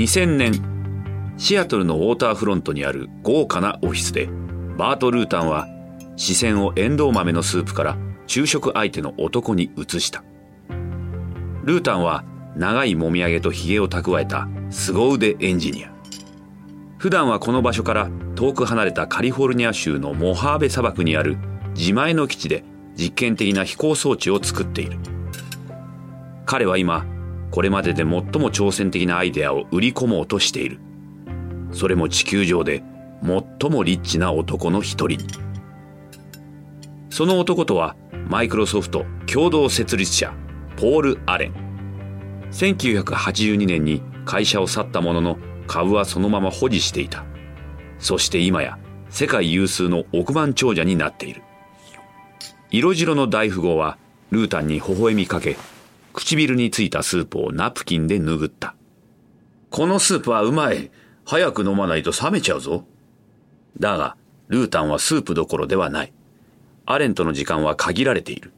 2000年シアトルのウォーターフロントにある豪華なオフィスでバート・ルータンは視線をエンドウ豆のスープから昼食相手の男に移した。ルータンは長いもみあげとひげを蓄えた凄腕エンジニア。普段はこの場所から遠く離れたカリフォルニア州のモハーベ砂漠にある自前の基地で実験的な飛行装置を作っている。彼は今これまでで最も挑戦的なアイデアを売り込もうとしている。それも地球上で最もリッチな男の一人。その男とはマイクロソフト共同設立者ポール・アレン。1982年に会社を去ったものの株はそのまま保持していた。そして今や世界有数の億万長者になっている。色白の大富豪はルータンに微笑みかけ唇についたスープをナプキンで拭った。このスープはうまい。早く飲まないと冷めちゃうぞ。だがルータンはスープどころではない。アレンとの時間は限られている。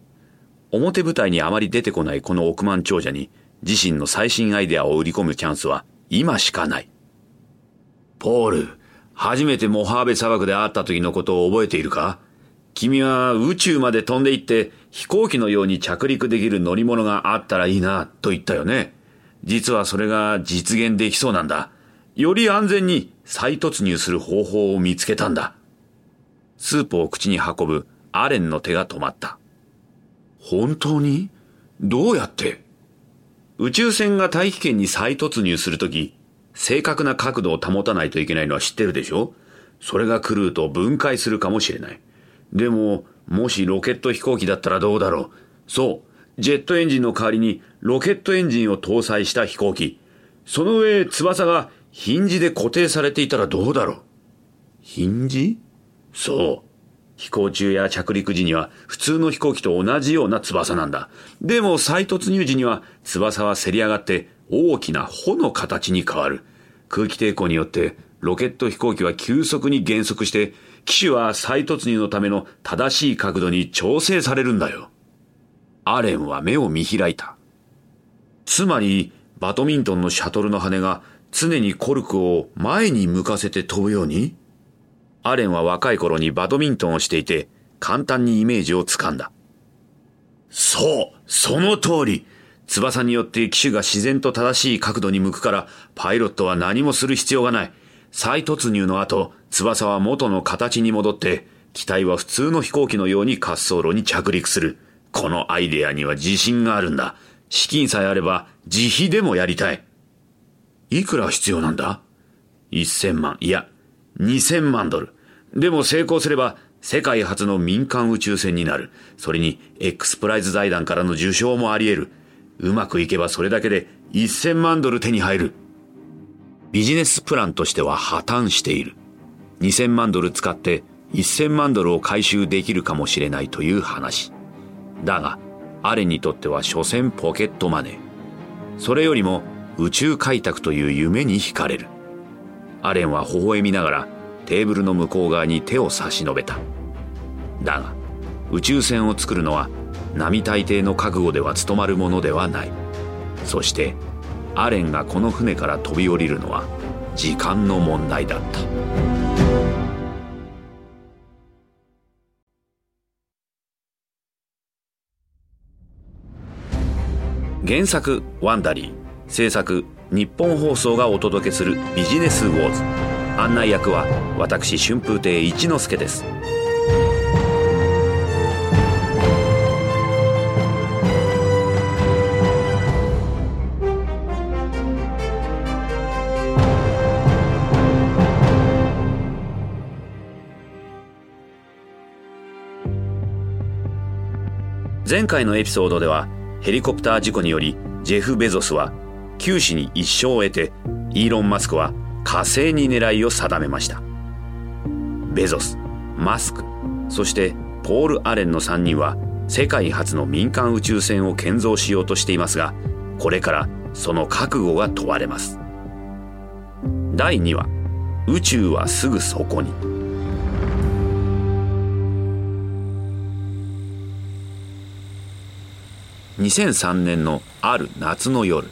表舞台にあまり出てこないこの億万長者に自身の最新アイデアを売り込むチャンスは今しかない。ポール、初めてモハーベ砂漠で会った時のことを覚えているか？君は宇宙まで飛んで行って飛行機のように着陸できる乗り物があったらいいなと言ったよね。実はそれが実現できそうなんだ。より安全に再突入する方法を見つけたんだ。スープを口に運ぶアレンの手が止まった。本当に？どうやって？宇宙船が大気圏に再突入するとき、正確な角度を保たないといけないのは知ってるでしょ？それが狂うと分解するかもしれない。でも、もしロケット飛行機だったらどうだろう？そう、ジェットエンジンの代わりにロケットエンジンを搭載した飛行機。その上、翼がヒンジで固定されていたらどうだろう？ヒンジ？そう。飛行中や着陸時には普通の飛行機と同じような翼なんだ。でも再突入時には翼はせり上がって大きな帆の形に変わる。空気抵抗によってロケット飛行機は急速に減速して機種は再突入のための正しい角度に調整されるんだよ。アレンは目を見開いた。つまり、バドミントンのシャトルの羽が常にコルクを前に向かせて飛ぶように？アレンは若い頃にバドミントンをしていて、簡単にイメージをつかんだ。そうその通り翼によって機種が自然と正しい角度に向くから、パイロットは何もする必要がない。再突入の後、翼は元の形に戻って、機体は普通の飛行機のように滑走路に着陸する。このアイデアには自信があるんだ。資金さえあれば、自費でもやりたい。いくら必要なんだ ?1000 万、いや、2000万ドル。でも成功すれば世界初の民間宇宙船になる。それに X プライズ財団からの受賞もあり得る。うまくいけばそれだけで1000万ドル手に入る。ビジネスプランとしては破綻している。2000万ドル使って1000万ドルを回収できるかもしれないという話。だが、アレンにとっては所詮ポケットマネー。それよりも宇宙開拓という夢に惹かれる。アレンは微笑みながらテーブルの向こう側に手を差し伸べただが宇宙船を作るのは並大抵の覚悟では務まるものではないそしてアレンがこの船から飛び降りるのは時間の問題だった。原作「ワンダリー」制作日本放送がお届けするビジネスウォーズ。案内役は私春風亭一之輔です。前回のエピソードではヘリコプター事故によりジェフ・ベゾスは九死に一生を得てイーロン・マスクは火星に狙いを定めました。ベゾスマスクそしてポール・アレンの3人は世界初の民間宇宙船を建造しようとしていますがこれからその覚悟が問われます。第2話宇宙はすぐそこに。2003年のある夏の夜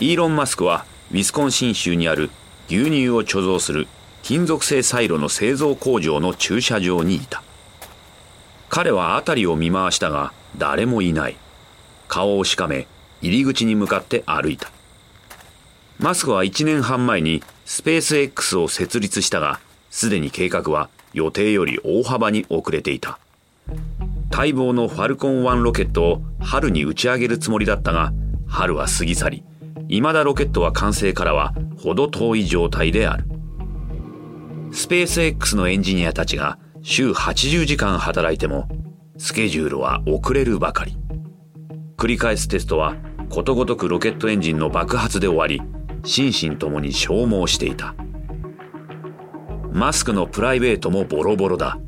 イーロン・マスクはウィスコンシン州にある牛乳を貯蔵する金属製サイロの製造工場の駐車場にいた。彼は辺りを見回したが誰もいない。顔をしかめ入り口に向かって歩いた。マスクは1年半前にスペース X を設立したがすでに計画は予定より大幅に遅れていた。待望のファルコン1ロケットを春に打ち上げるつもりだったが春は過ぎ去り未だロケットは完成からは程遠い状態である。スペース X のエンジニアたちが週80時間働いてもスケジュールは遅れるばかり。繰り返すテストはことごとくロケットエンジンの爆発で終わり心身ともに消耗していた。マスクのプライベートもボロボロだ。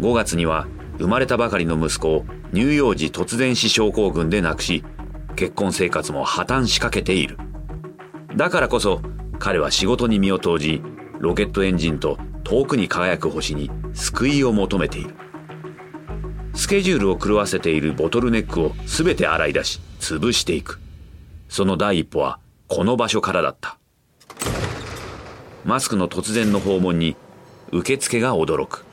5月には生まれたばかりの息子を乳幼児突然死症候群で亡くし結婚生活も破綻しかけている。だからこそ彼は仕事に身を投じロケットエンジンと遠くに輝く星に救いを求めている。スケジュールを狂わせているボトルネックを全て洗い出し潰していく。その第一歩はこの場所からだった。マスクの突然の訪問に受付が驚く。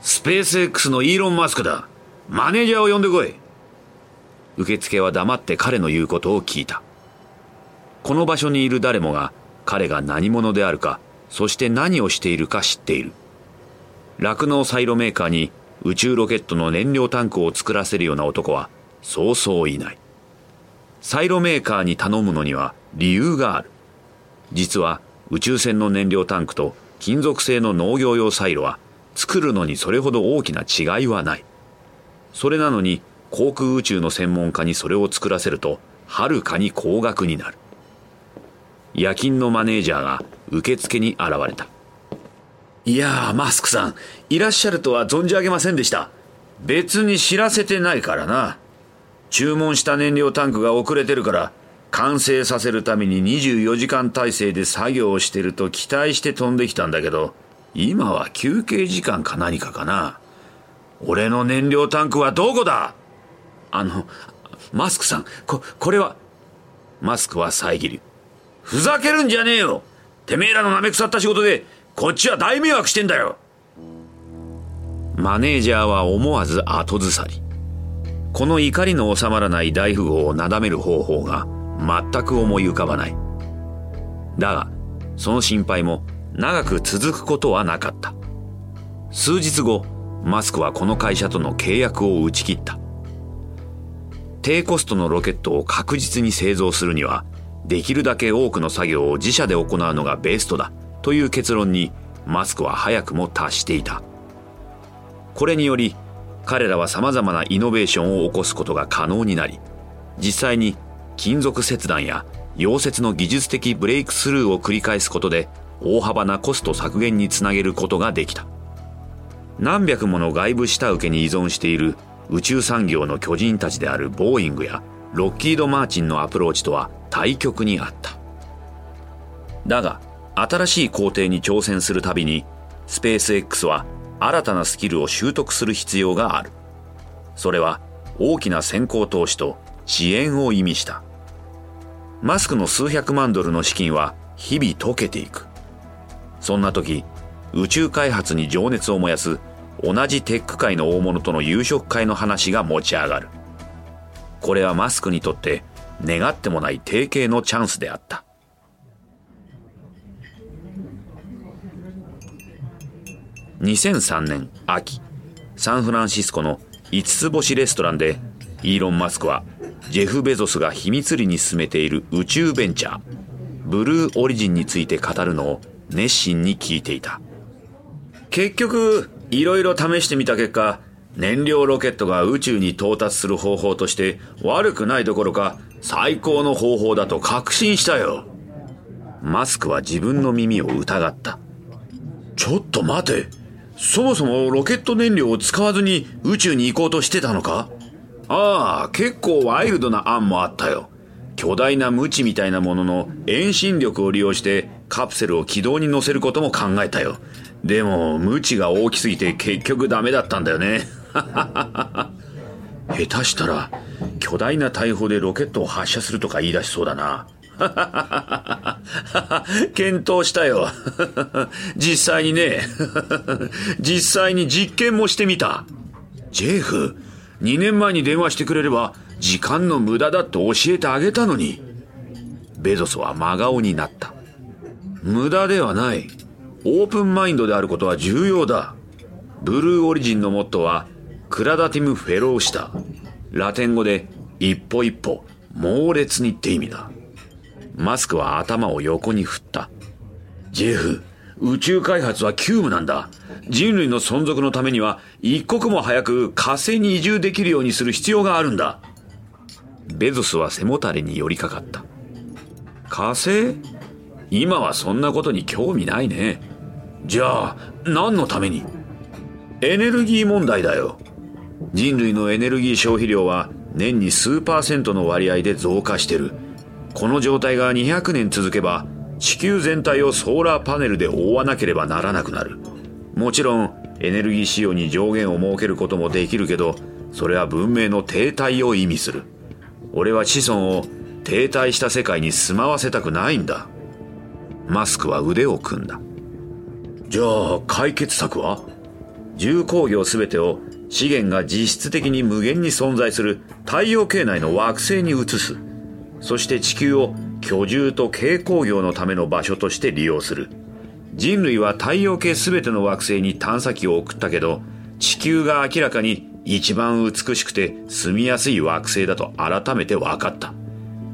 スペース X のイーロン・マスクだ。マネージャーを呼んでこい。受付は黙って彼の言うことを聞いた。この場所にいる誰もが彼が何者であるかそして何をしているか知っている。酪農サイロメーカーに宇宙ロケットの燃料タンクを作らせるような男はそうそういない。サイロメーカーに頼むのには理由がある。実は宇宙船の燃料タンクと金属製の農業用サイロは作るのにそれほど大きな違いはない。それなのに航空宇宙の専門家にそれを作らせるとはるかに高額になる。夜勤のマネージャーが受付に現れた。いやーマスクさんいらっしゃるとは存じ上げませんでした。別に知らせてないからな。注文した燃料タンクが遅れてるから完成させるために24時間体制で作業をしてると期待して飛んできたんだけど今は休憩時間か何かかな。俺の燃料タンクはどこだ？あのマスクさんここれはマスクは遮る。ふざけるんじゃねえよ。てめえらの舐め腐った仕事でこっちは大迷惑してんだよ。マネージャーは思わず後ずさり。この怒りの収まらない大富豪をなだめる方法が全く思い浮かばない。だがその心配も長く続くことはなかった。数日後マスクはこの会社との契約を打ち切った。低コストのロケットを確実に製造するにはできるだけ多くの作業を自社で行うのがベストだという結論にマスクは早くも達していた。これにより彼らは様々なイノベーションを起こすことが可能になり実際に金属切断や溶接の技術的ブレイクスルーを繰り返すことで大幅なコスト削減につなげることができた。何百もの外部下請けに依存している宇宙産業の巨人たちであるボーイングやロッキード・マーチンのアプローチとは対極にあった。だが新しい工程に挑戦するたびにスペース X は新たなスキルを習得する必要がある。それは大きな先行投資と支援を意味した。マスクの数百万ドルの資金は日々溶けていく。そんな時宇宙開発に情熱を燃やす同じテック界の大物との夕食会の話が持ち上がる。これはマスクにとって願ってもない提携のチャンスであった。2003年秋サンフランシスコの5つ星レストランでイーロン・マスクはジェフ・ベゾスが秘密裏に進めている宇宙ベンチャーブルーオリジンについて語るのを熱心に聞いていた。結局いろいろ試してみた結果燃料ロケットが宇宙に到達する方法として悪くないどころか最高の方法だと確信したよ。マスクは自分の耳を疑った。ちょっと待て。そもそもロケット燃料を使わずに宇宙に行こうとしてたのか？ああ、結構ワイルドな案もあったよ。巨大な無知みたいなものの遠心力を利用してカプセルを軌道に乗せることも考えたよ。でも、無知が大きすぎて結局ダメだったんだよね。下手したら、巨大な大砲でロケットを発射するとか言い出しそうだな。検討したよ。実際にね。実際に実験もしてみた。ジェフ、2年前に電話してくれれば、時間の無駄だって教えてあげたのに。ベゾスは真顔になった。無駄ではない。オープンマインドであることは重要だ。ブルーオリジンのモットーは、クラダティム・フェローシタ。ラテン語で、一歩一歩、猛烈にって意味だ。マスクは頭を横に振った。ジェフ、宇宙開発は急務なんだ。人類の存続のためには、一刻も早く火星に移住できるようにする必要があるんだ。ベゾスは背もたれに寄りかかった。火星？今はそんなことに興味ないね。じゃあ、何のために？エネルギー問題だよ。人類のエネルギー消費量は年に数パーセントの割合で増加してる。この状態が200年続けば、地球全体をソーラーパネルで覆わなければならなくなる。もちろん、エネルギー使用に上限を設けることもできるけど、それは文明の停滞を意味する。俺は子孫を停滞した世界に住まわせたくないんだ。マスクは腕を組んだ。じゃあ、解決策は？重工業すべてを資源が実質的に無限に存在する太陽系内の惑星に移す。そして地球を居住と軽工業のための場所として利用する。人類は太陽系すべての惑星に探査機を送ったけど、地球が明らかに一番美しくて住みやすい惑星だと改めて分かった。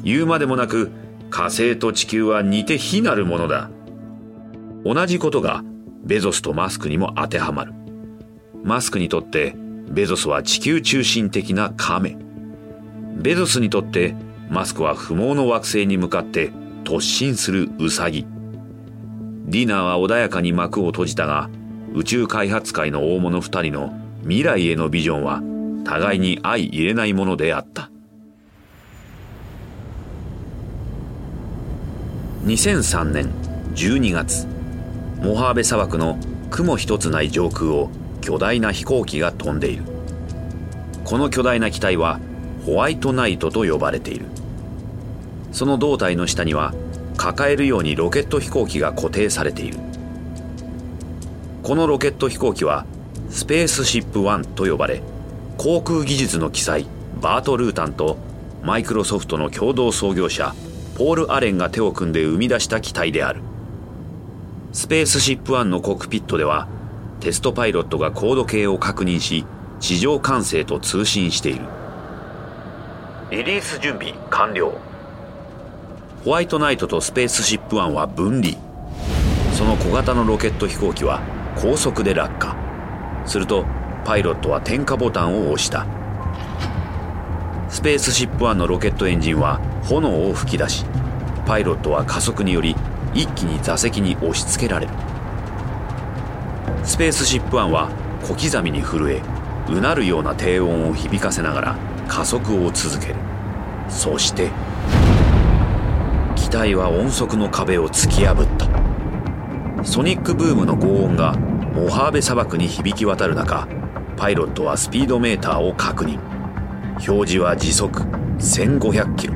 言うまでもなく火星と地球は似て非なるものだ。同じことがベゾスとマスクにも当てはまる。マスクにとってベゾスは地球中心的な亀。ベゾスにとってマスクは不毛の惑星に向かって突進するウサギ。ディナーは穏やかに幕を閉じたが、宇宙開発界の大物二人の未来へのビジョンは互いに相入れないものであった。2003年12月、モハーベ砂漠の雲一つない上空を巨大な飛行機が飛んでいる。この巨大な機体はホワイトナイトと呼ばれている。その胴体の下には抱えるようにロケット飛行機が固定されている。このロケット飛行機はスペースシップ1と呼ばれ、航空技術の記載バート・ルータンとマイクロソフトの共同創業者ポール・アレンが手を組んで生み出した機体である。スペースシップ1のコックピットではテストパイロットが高度計を確認し地上管制と通信している。リリース準備完了。ホワイトナイトとスペースシップ1は分離。その小型のロケット飛行機は高速で落下。するとパイロットは点火ボタンを押したスペースシップ1のロケットエンジンは炎を噴き出しパイロットは加速により一気に座席に押し付けられる。スペースシップ1は小刻みに震えうなるような低音を響かせながら加速を続ける。そして機体は音速の壁を突き破った。ソニックブームの轟音がモハーベ砂漠に響き渡る中パイロットはスピードメーターを確認。表示は時速1500キロ。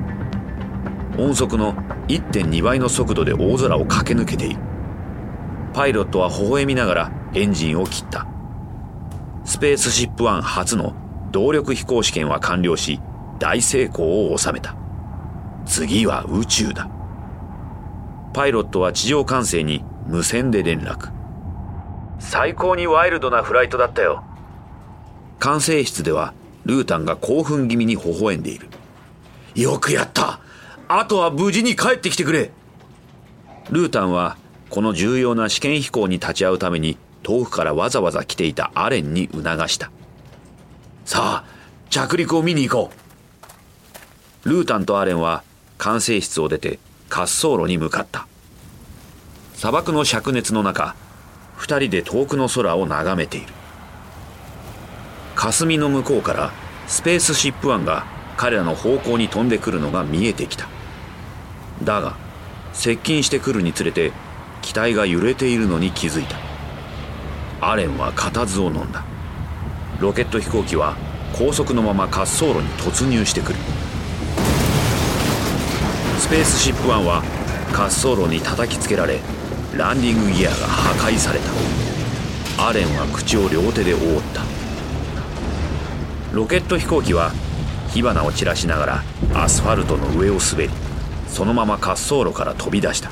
音速の1.2倍の速度で大空を駆け抜けている。パイロットは微笑みながらエンジンを切った。スペースシップ1初の動力飛行試験は完了し大成功を収めた。次は宇宙だ。パイロットは地上管制に無線で連絡。最高にワイルドなフライトだったよ。管制室ではルータンが興奮気味に微笑んでいる。よくやった。あとは無事に帰ってきてくれ。ルータンはこの重要な試験飛行に立ち会うために遠くからわざわざ来ていたアレンに促した。さあ着陸を見に行こう。ルータンとアレンは管制室を出て滑走路に向かった。砂漠の灼熱の中二人で遠くの空を眺めている。霞の向こうからスペースシップ1が彼らの方向に飛んでくるのが見えてきた。だが接近してくるにつれて機体が揺れているのに気づいた。アレンは固唾を飲んだ。ロケット飛行機は高速のまま滑走路に突入してくる。スペースシップ1は滑走路に叩きつけられランディングギアが破壊された。アレンは口を両手で覆った。ロケット飛行機は火花を散らしながらアスファルトの上を滑りそのまま滑走路から飛び出した。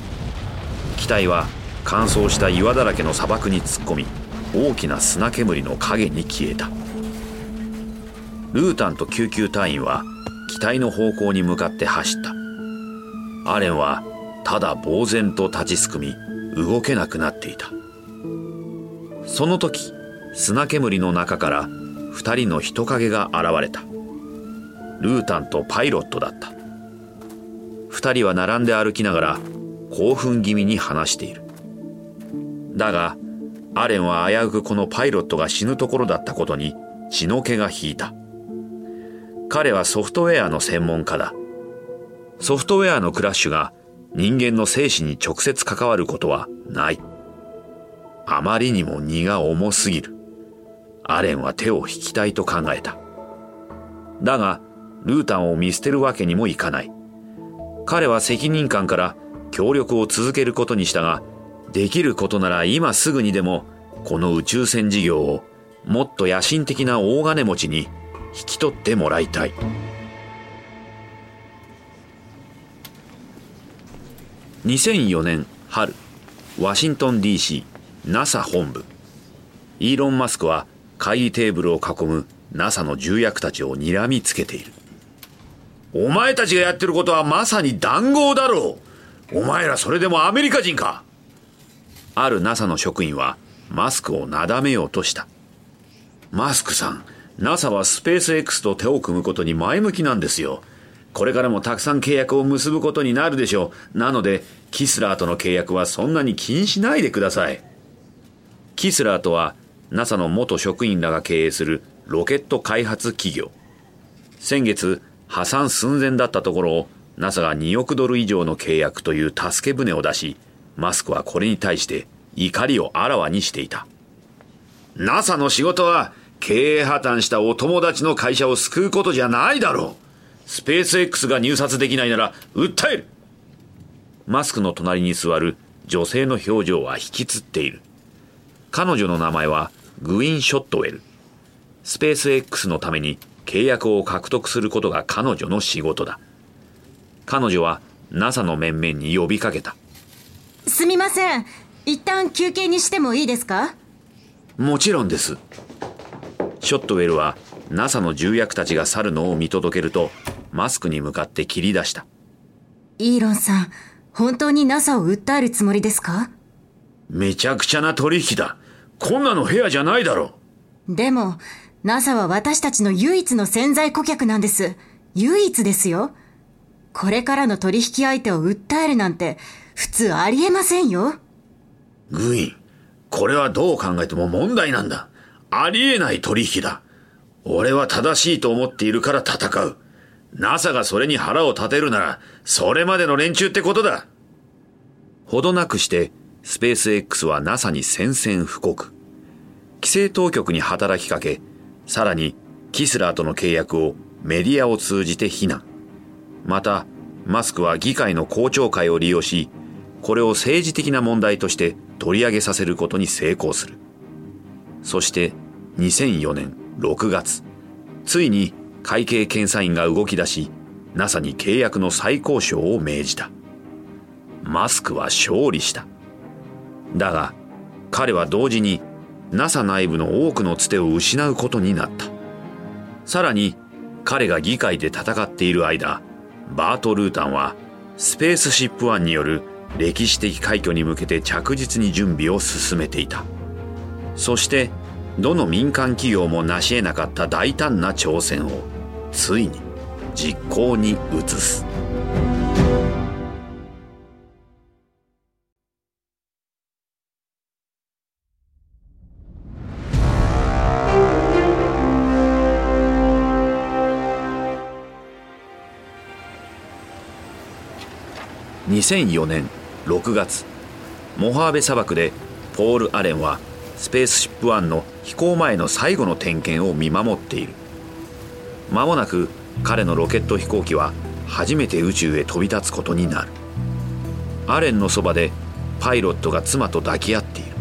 機体は乾燥した岩だらけの砂漠に突っ込み大きな砂煙の影に消えた。ルータンと救急隊員は機体の方向に向かって走った。アレンはただ呆然と立ちすくみ動けなくなっていた。その時砂煙の中から二人の人影が現れた。ルータンとパイロットだった。二人は並んで歩きながら興奮気味に話している。だがアレンは危うくこのパイロットが死ぬところだったことに血の気が引いた。彼はソフトウェアの専門家だ。ソフトウェアのクラッシュが人間の生死に直接関わることはない。あまりにも荷が重すぎる。アレンは手を引きたいと考えた。だがルータンを見捨てるわけにもいかない。彼は責任感から協力を続けることにしたができることなら今すぐにでもこの宇宙船事業をもっと野心的な大金持ちに引き取ってもらいたい。2004年春ワシントン DC NASA 本部。イーロン・マスクは会議テーブルを囲む NASA の重役たちを睨みつけているお前たちがやってることはまさに談合だろうお前らそれでもアメリカ人かある NASA の職員はマスクをなだめようとした。マスクさん、NASA はスペース X と手を組むことに前向きなんですよ。これからもたくさん契約を結ぶことになるでしょう。なので、キスラーとの契約はそんなに気にしないでください。キスラーとは NASA の元職員らが経営するロケット開発企業。先月、破産寸前だったところを NASA が2億ドル以上の契約という助け舟を出し、マスクはこれに対して怒りをあらわにしていた。NASA の仕事は経営破綻したお友達の会社を救うことじゃないだろう。スペース X が入札できないなら訴える。マスクの隣に座る女性の表情は引きつっている。彼女の名前はグイン・ショットウェル。スペース X のために契約を獲得することが彼女の仕事だ。彼女は NASA の面々に呼びかけた。すみません。一旦休憩にしてもいいですか？もちろんです。ショットウェルは NASA の重役たちが去るのを見届けると、マスクに向かって切り出した。イーロンさん、本当に NASA を訴えるつもりですか？めちゃくちゃな取引だ。こんなの部屋じゃないだろう。でも、NASA は私たちの唯一の潜在顧客なんです。唯一ですよ。これからの取引相手を訴えるなんて、普通ありえませんよ。グイン、これはどう考えても問題なんだ。ありえない取引だ。俺は正しいと思っているから戦う。NASA がそれに腹を立てるなら、それまでの連中ってことだ。ほどなくして、スペース X は NASA に宣戦布告。規制当局に働きかけ、さらにキスラーとの契約をメディアを通じて非難。また、マスクは議会の公聴会を利用し、これを政治的な問題として取り上げさせることに成功する。そして2004年6月、ついに会計検査院が動き出し、NASA に契約の再交渉を命じた。マスクは勝利した。だが、彼は同時に NASA 内部の多くのつてを失うことになった。さらに、彼が議会で戦っている間、バート・ルータンはスペースシップ1による歴史的快挙に向けて着実に準備を進めていたそしてどの民間企業も成し得なかった大胆な挑戦をついに実行に移す2004年6月。モハーベ砂漠でポール・アレンはスペースシップ1の飛行前の最後の点検を見守っている。間もなく彼のロケット飛行機は初めて宇宙へ飛び立つことになる。アレンのそばでパイロットが妻と抱き合っている。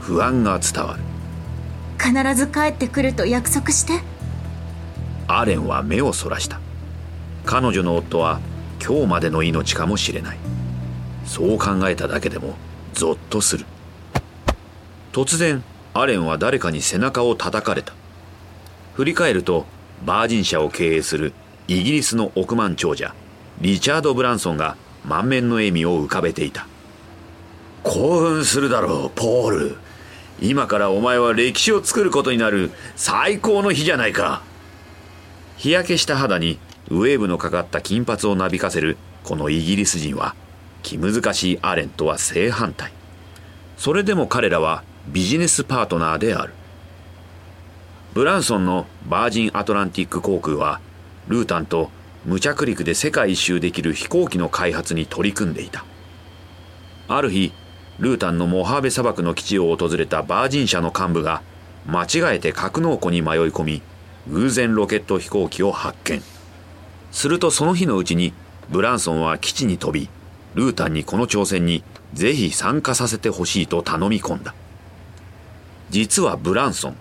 不安が伝わる。必ず帰ってくると約束して。アレンは目をそらした。彼女の夫は今日までの命かもしれない。そう考えただけでもゾッとする。突然アレンは誰かに背中を叩かれた。振り返るとバージン社を経営するイギリスの億万長者リチャード・ブランソンが満面の笑みを浮かべていた。興奮するだろうポール。今からお前は歴史を作ることになる最高の日じゃないか。日焼けした肌にウェーブのかかった金髪をなびかせるこのイギリス人は気難しいアレンとは正反対。それでも彼らはビジネスパートナーである。ブランソンのバージンアトランティック航空はルータンと無着陸で世界一周できる飛行機の開発に取り組んでいた。ある日ルータンのモハーベ砂漠の基地を訪れたバージン社の幹部が間違えて格納庫に迷い込み偶然ロケット飛行機を発見。するとその日のうちにブランソンは基地に飛びルータンにこの挑戦にぜひ参加させてほしいと頼み込んだ。実はブランソン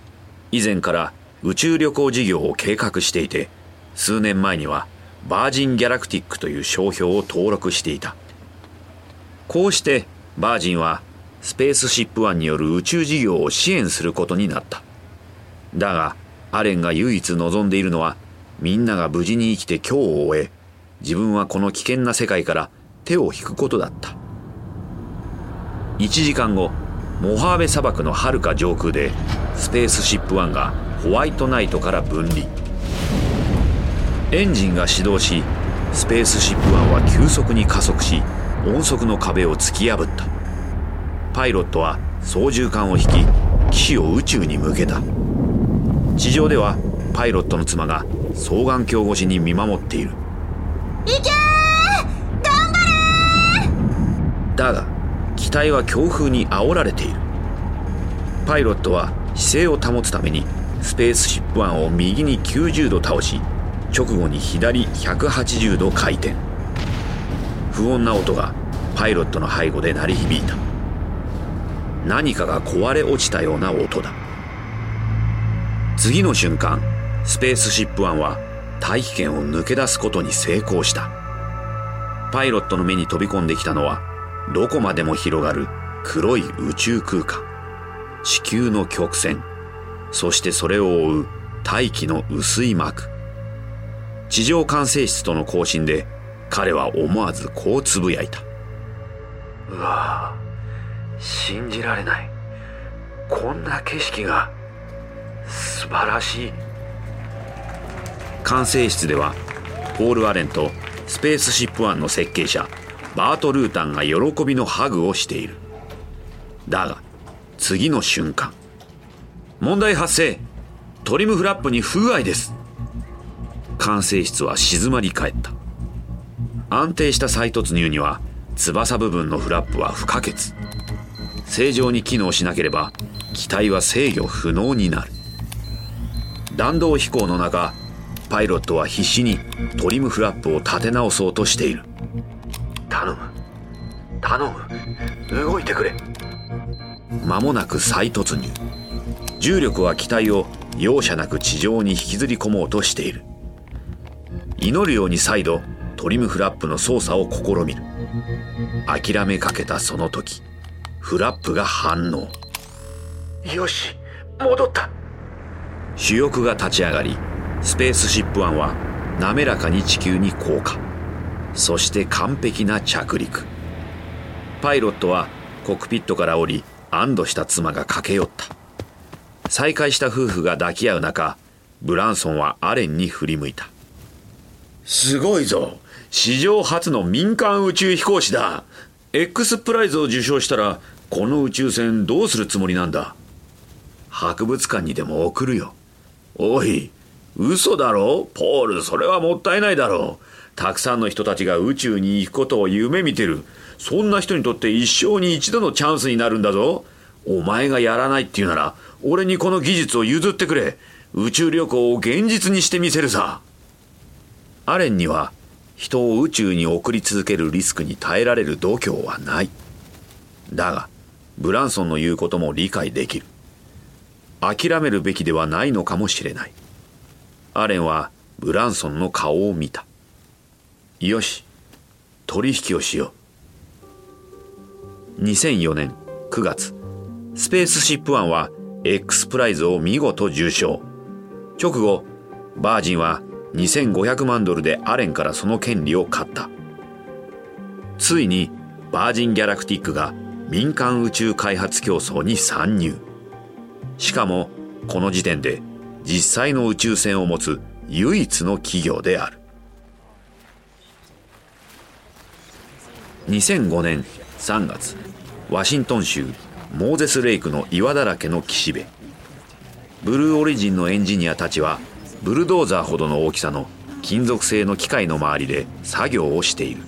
以前から宇宙旅行事業を計画していて数年前にはバージン・ギャラクティックという商標を登録していた。こうしてバージンはスペースシップワンによる宇宙事業を支援することになった。だがアレンが唯一望んでいるのはみんなが無事に生きて今日を終え自分はこの危険な世界から手を引くことだった。1時間後モハーベ砂漠のはるか上空でスペースシップワンがホワイトナイトから分離。エンジンが始動しスペースシップワンは急速に加速し音速の壁を突き破った。パイロットは操縦桿を引き機首を宇宙に向けた。地上ではパイロットの妻が双眼鏡越しに見守っている。行けー！頑張れだが機体は強風に煽られている。パイロットは姿勢を保つためにスペースシップワンを右に90度倒し直後に左180度回転。不穏な音がパイロットの背後で鳴り響いた。何かが壊れ落ちたような音だ。次の瞬間スペースシップワンは大気圏を抜け出すことに成功した。パイロットの目に飛び込んできたのはどこまでも広がる黒い宇宙空間。地球の曲線。そしてそれを覆う大気の薄い膜地上管制室との交信で彼は思わずこうつぶやいた。うわぁ信じられない。こんな景色が素晴らしい。管制室ではポール・アレンとスペースシップワンの設計者バート・ルータンが喜びのハグをしている。だが次の瞬間問題発生。トリムフラップに不具合です。管制室は静まり返った。安定した再突入には翼部分のフラップは不可欠。正常に機能しなければ機体は制御不能になる。弾道飛行の中パイロットは必死にトリムフラップを立て直そうとしている。頼む。頼む。動いてくれ。間もなく再突入。重力は機体を容赦なく地上に引きずり込もうとしている。祈るように再度トリムフラップの操作を試みる。諦めかけたその時フラップが反応。よし戻った。主翼が立ち上がりスペースシップ1は滑らかに地球に降下。そして完璧な着陸。パイロットはコックピットから降り安堵した妻が駆け寄った。再会した夫婦が抱き合う中ブランソンはアレンに振り向いた。すごいぞ。史上初の民間宇宙飛行士だ。X プライズを受賞したらこの宇宙船どうするつもりなんだ。博物館にでも送るよ。おい嘘だろ？ポールそれはもったいないだろ。うたくさんの人たちが宇宙に行くことを夢見てる。そんな人にとって一生に一度のチャンスになるんだぞ。お前がやらないって言うなら俺にこの技術を譲ってくれ。宇宙旅行を現実にしてみせるさ。アレンには人を宇宙に送り続けるリスクに耐えられる度胸はない。だがブランソンの言うことも理解できる。諦めるべきではないのかもしれない。アレンはブランソンの顔を見た。よし取引をしよう。2004年9月スペースシップ1は X プライズを見事受賞。直後バージンは2500万ドルでアレンからその権利を買った。ついにバージン・ギャラクティックが民間宇宙開発競争に参入。しかもこの時点で実際の宇宙船を持つ唯一の企業である。2005年3月ワシントン州モーゼスレイクの岩だらけの岸辺。ブルーオリジンのエンジニアたちはブルドーザーほどの大きさの金属製の機械の周りで作業をしている。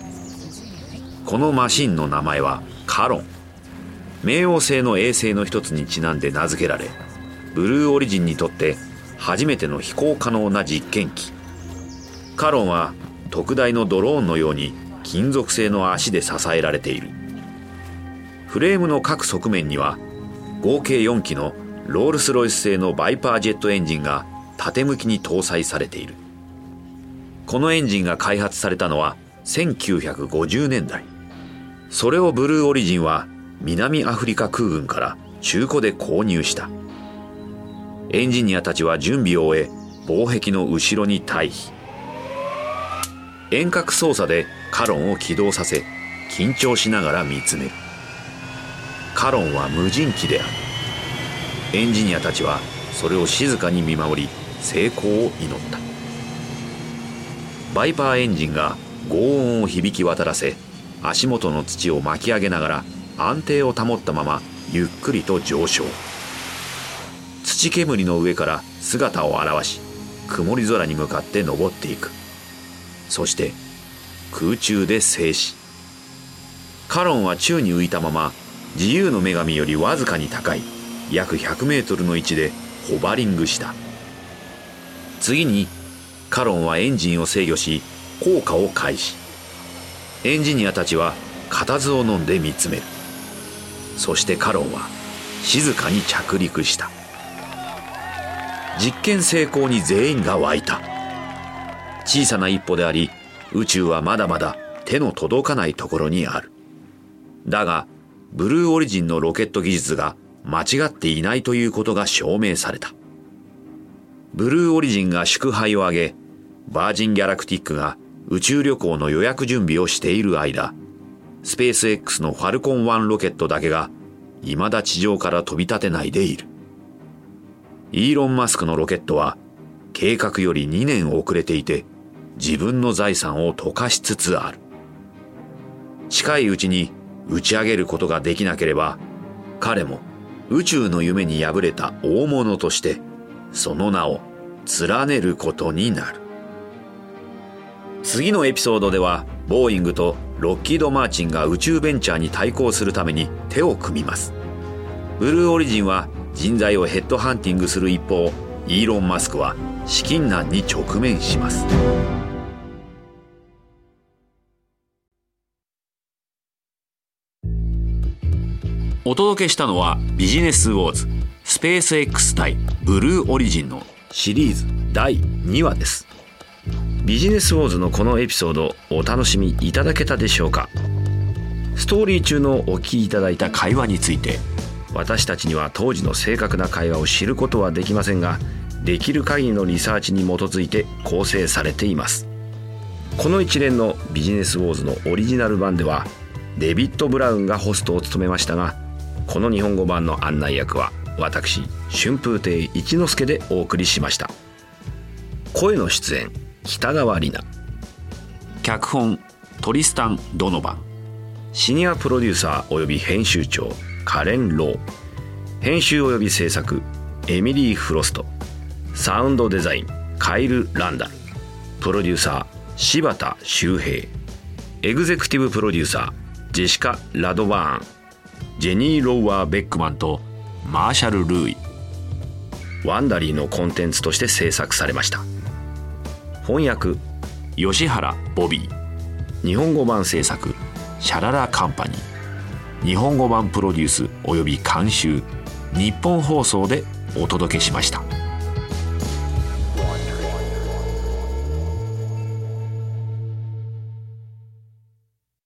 このマシンの名前はカロン。冥王星の衛星の一つにちなんで名付けられブルーオリジンにとって初めての飛行可能な実験機。カロンは特大のドローンのように金属製の足で支えられている。フレームの各側面には合計4機のロールスロイス製のバイパージェットエンジンが縦向きに搭載されている。このエンジンが開発されたのは1950年代。それをブルーオリジンは南アフリカ空軍から中古で購入した。エンジニアたちは準備を終え防壁の後ろに退避。遠隔操作でカロンを起動させ緊張しながら見つめる。カロンは無人機である。エンジニアたちはそれを静かに見守り成功を祈った。バイパーエンジンが轟音を響き渡らせ足元の土を巻き上げながら安定を保ったままゆっくりと上昇。土煙の上から姿を現し曇り空に向かって登っていく。そして空中で静止。カロンは宙に浮いたまま自由の女神よりわずかに高い約100メートルの位置でホバリングした。次にカロンはエンジンを制御し効果を開始。エンジニアたちは固唾を飲んで見つめる。そしてカロンは静かに着陸した。実験成功に全員が湧いた。小さな一歩であり宇宙はまだまだ手の届かないところにある。だがブルーオリジンのロケット技術が間違っていないということが証明された。ブルーオリジンが祝杯を挙げバージン・ギャラクティックが宇宙旅行の予約準備をしている間スペース X のファルコン1ロケットだけが未だ地上から飛び立てないでいる。イーロン・マスクのロケットは計画より2年遅れていて自分の財産を溶かしつつある。近いうちに打ち上げることができなければ彼も宇宙の夢に敗れた大物としてその名を連ねることになる。次のエピソードではボーイングとロッキード・マーチンが宇宙ベンチャーに対抗するために手を組みます。ブルーオリジンは人材をヘッドハンティングする一方イーロン・マスクは資金難に直面します。お届けしたのはビジネスウォーズスペース X 対ブルーオリジンのシリーズ第2話です。ビジネスウォーズのこのエピソードお楽しみいただけたでしょうか？ストーリー中のお聞きいただいた会話について私たちには当時の正確な会話を知ることはできませんができる限りのリサーチに基づいて構成されています。この一連のビジネスウォーズのオリジナル版ではデビッド・ブラウンがホストを務めましたがこの日本語版の案内役は私春風亭一之輔でお送りしました。声の出演北川里奈。脚本トリスタン・ドノバン。シニアプロデューサー及び編集長カレン・ロー。編集及び制作エミリー・フロスト。サウンドデザインカイル・ランダル。プロデューサー柴田修平。エグゼクティブプロデューサージェシカ・ラドバーン。ジェニー・ローワー・ベックマンとマーシャル・ルーイ。ワンダリーのコンテンツとして制作されました。翻訳吉原ボビー。日本語版制作シャララカンパニー。日本語版プロデュースおよび監修ニッポン放送でお届けしました。